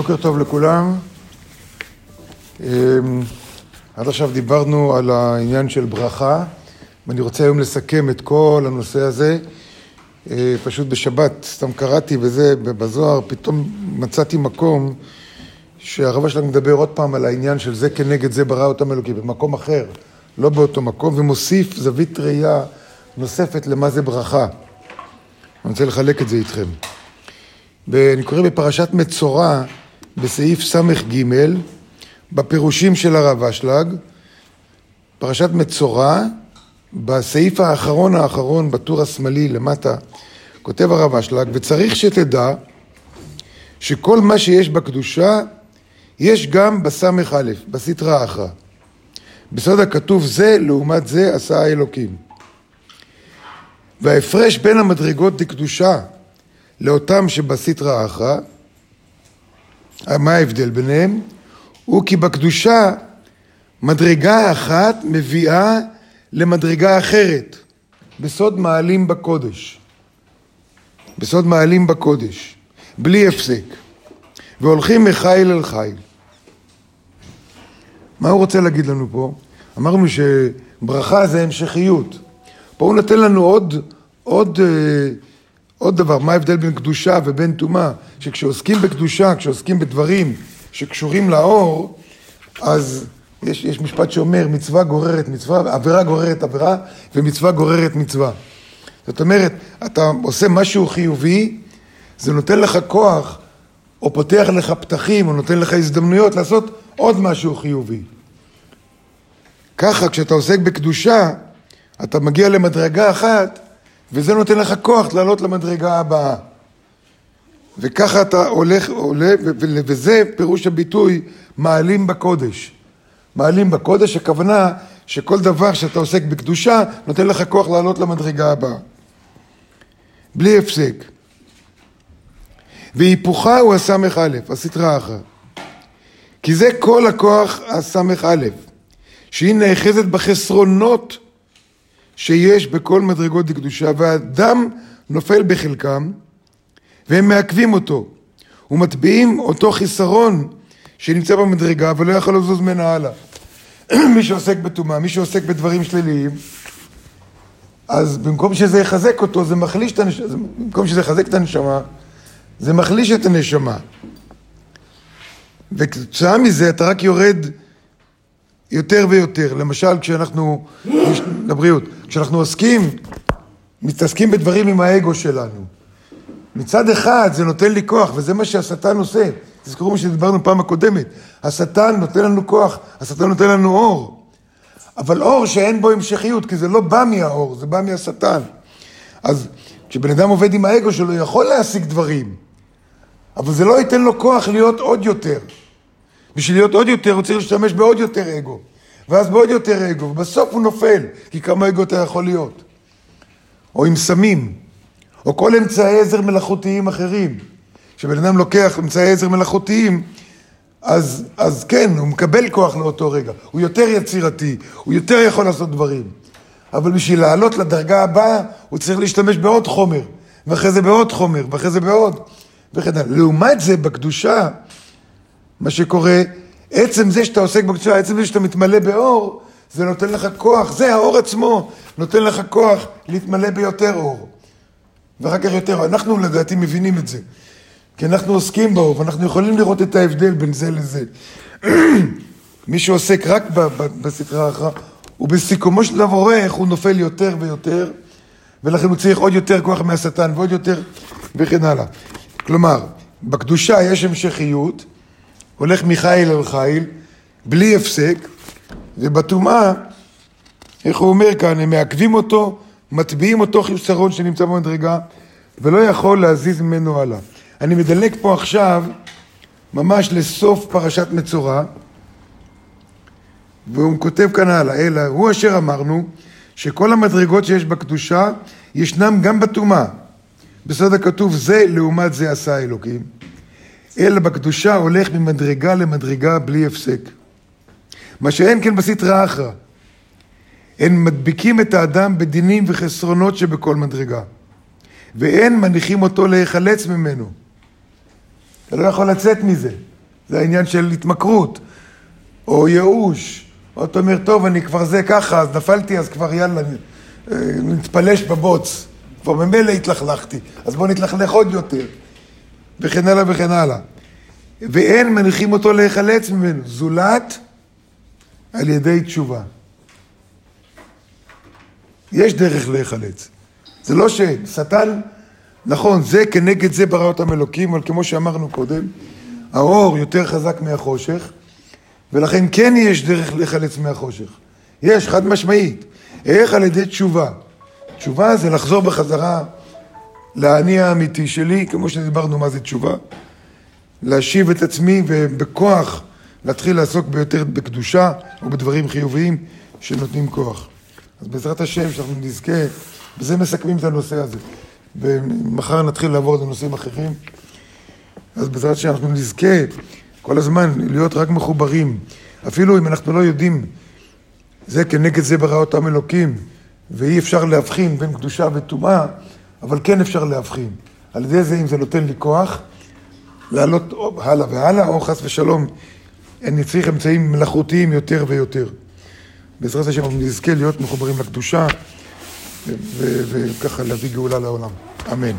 בוקר טוב לכולם. אמ, עד עכשיו דיברנו על העניין של ברכה, ואני רוצה היום לסכם את כל הנושא הזה. אה, פשוט בשבת, סתם קראתי וזה, בזוהר, פתאום מצאתי מקום שהרב שלנו מדבר עוד פעם על העניין של זה כנגד זה ברא אותם אלוקים, במקום אחר, לא באותו מקום, ומוסיף זווית ראייה נוספת למה זה ברכה. אני רוצה לחלק את זה איתכם. אני קורא בפרשת מצורע, בסעיף ס"ג, בפירושים של הרב אשלג, פרשת מצורע, בסעיף האחרון האחרון, בטור השמאלי למטה, כותב הרב אשלג, וצריך שתדע שכל מה שיש בקדושה, יש גם בס"א, בסטרא אחרא. בסוד הכתוב זה לעומת זה עשה האלוקים. וההפרש בין המדרגות דקדושה לאותם שבסטרא אחרא, מה ההבדל ביניהם? הוא כי בקדושה מדרגה אחת מביאה למדרגה אחרת, בסוד מעלים בקודש. בסוד מעלים בקודש, בלי הפסק, והולכים מחיל אל חיל. מה הוא רוצה להגיד לנו פה? אמרנו שברכה זה המשכיות. פה הוא נותן לנו עוד, עוד, אה, עוד דבר, מה ההבדל בין קדושה ובין טומאה? שכשעוסקים בקדושה, כשעוסקים בדברים שקשורים לאור, אז יש, יש משפט שאומר, מצווה גוררת מצווה, עבירה גוררת עבירה, ומצווה גוררת מצווה. זאת אומרת, אתה עושה משהו חיובי, זה נותן לך כוח, או פותח לך פתחים, או נותן לך הזדמנויות לעשות עוד משהו חיובי. ככה, כשאתה עוסק בקדושה, אתה מגיע למדרגה אחת, וזה נותן לך כוח לעלות למדרגה הבאה. וככה אתה הולך, עולה, וזה פירוש הביטוי מעלים בקודש. מעלים בקודש, הכוונה שכל דבר שאתה עוסק בקדושה, נותן לך כוח לעלות למדרגה הבאה. בלי הפסק. והיפוכה הוא הסמך א', הסטרה אחת. כי זה כל הכוח הסמך א', שהיא נאחזת בחסרונות שיש בכל מדרגות דקדושה, והאדם נופל בחלקם, והם מעכבים אותו, ומטביעים אותו חיסרון שנמצא במדרגה ולא יכול לזוז ממנה הלאה. מי שעוסק בטומאה, מי שעוסק בדברים שליליים, אז במקום שזה יחזק אותו, זה מחליש את הנשמה, במקום שזה יחזק את הנשמה, זה מחליש את הנשמה. וכתוצאה מזה אתה רק יורד יותר ויותר. למשל, כשאנחנו, לבריאות, כשאנחנו עוסקים, מתעסקים בדברים עם האגו שלנו. מצד אחד זה נותן לי כוח, וזה מה שהשטן עושה. תזכרו מה שדיברנו פעם הקודמת. השטן נותן לנו כוח, השטן נותן לנו אור. אבל אור שאין בו המשכיות, כי זה לא בא מהאור, זה בא מהשטן. אז כשבן אדם עובד עם האגו שלו, הוא יכול להשיג דברים, אבל זה לא ייתן לו כוח להיות עוד יותר. בשביל להיות עוד יותר, הוא צריך להשתמש בעוד יותר אגו. ואז בעוד יותר אגו, ובסוף הוא נופל, כי כמה אגו אתה יכול להיות. או עם סמים, או כל אמצעי עזר מלאכותיים אחרים. כשבן אדם לוקח אמצעי עזר מלאכותיים, אז, אז כן, הוא מקבל כוח לאותו רגע. הוא יותר יצירתי, הוא יותר יכול לעשות דברים. אבל בשביל לעלות לדרגה הבאה, הוא צריך להשתמש בעוד חומר, ואחרי זה בעוד חומר, ואחרי זה בעוד, וכן הלאה. לעומת זה, בקדושה, מה שקורה, עצם זה שאתה עוסק בקדושה, עצם זה שאתה מתמלא באור, זה נותן לך כוח, זה האור עצמו, נותן לך כוח להתמלא ביותר אור. ואחר כך יותר, אנחנו לדעתי מבינים את זה. כי אנחנו עוסקים באור, ואנחנו יכולים לראות את ההבדל בין זה לזה. מי שעוסק רק בסדרה האחרונה, הוא בסיכומו של דבר רואה איך הוא נופל יותר ויותר, ולכן הוא צריך עוד יותר כוח מהשטן ועוד יותר, וכן הלאה. כלומר, בקדושה יש המשכיות, הולך מחיל אל חיל, בלי הפסק, ובטומאה, איך הוא אומר כאן, הם מעכבים אותו, מטביעים אותו חיסרון שנמצא במדרגה, ולא יכול להזיז ממנו הלאה. אני מדלג פה עכשיו ממש לסוף פרשת מצורע, והוא כותב כאן הלאה, אלא הוא אשר אמרנו שכל המדרגות שיש בקדושה ישנם גם בטומאה. בסוד הכתוב זה לעומת זה עשה אלוקים. אלא בקדושה הולך ממדרגה למדרגה בלי הפסק. מה שאין כן בסטרא אחרא. הם מדביקים את האדם בדינים וחסרונות שבכל מדרגה, ואין מניחים אותו להיחלץ ממנו. אתה לא יכול לצאת מזה. זה העניין של התמכרות, או ייאוש. או אתה אומר, טוב, אני כבר זה ככה, אז נפלתי, אז כבר יאללה, אה, נתפלש בבוץ. כבר ממילא התלכלכתי, אז בואו נתלכלך עוד יותר. וכן הלאה וכן הלאה. ואין מניחים אותו להיחלץ ממנו, זולת על ידי תשובה. יש דרך להיחלץ. זה לא ששטן, נכון, זה כנגד זה ברא אותם אלוקים, אבל כמו שאמרנו קודם, האור יותר חזק מהחושך, ולכן כן יש דרך להיחלץ מהחושך. יש, חד משמעית. איך על ידי תשובה. תשובה זה לחזור בחזרה לאני האמיתי שלי, כמו שדיברנו מה זה תשובה. להשיב את עצמי ובכוח להתחיל לעסוק ביותר בקדושה או בדברים חיוביים שנותנים כוח. אז בעזרת השם, שאנחנו נזכה, בזה מסכמים את הנושא הזה. ומחר נתחיל לעבור לנושאים אחרים. אז בעזרת השם אנחנו נזכה כל הזמן להיות רק מחוברים. אפילו אם אנחנו לא יודעים, זה כנגד זה ברא אותם אלוקים, ואי אפשר להבחין בין קדושה וטומאה, אבל כן אפשר להבחין. על ידי זה, אם זה נותן לי כוח, לעלות הלאה והלאה, או חס ושלום, אני צריך אמצעים מלאכותיים יותר ויותר. בעזרת השם אנחנו נזכה להיות מחוברים לקדושה, וככה להביא גאולה לעולם. אמן.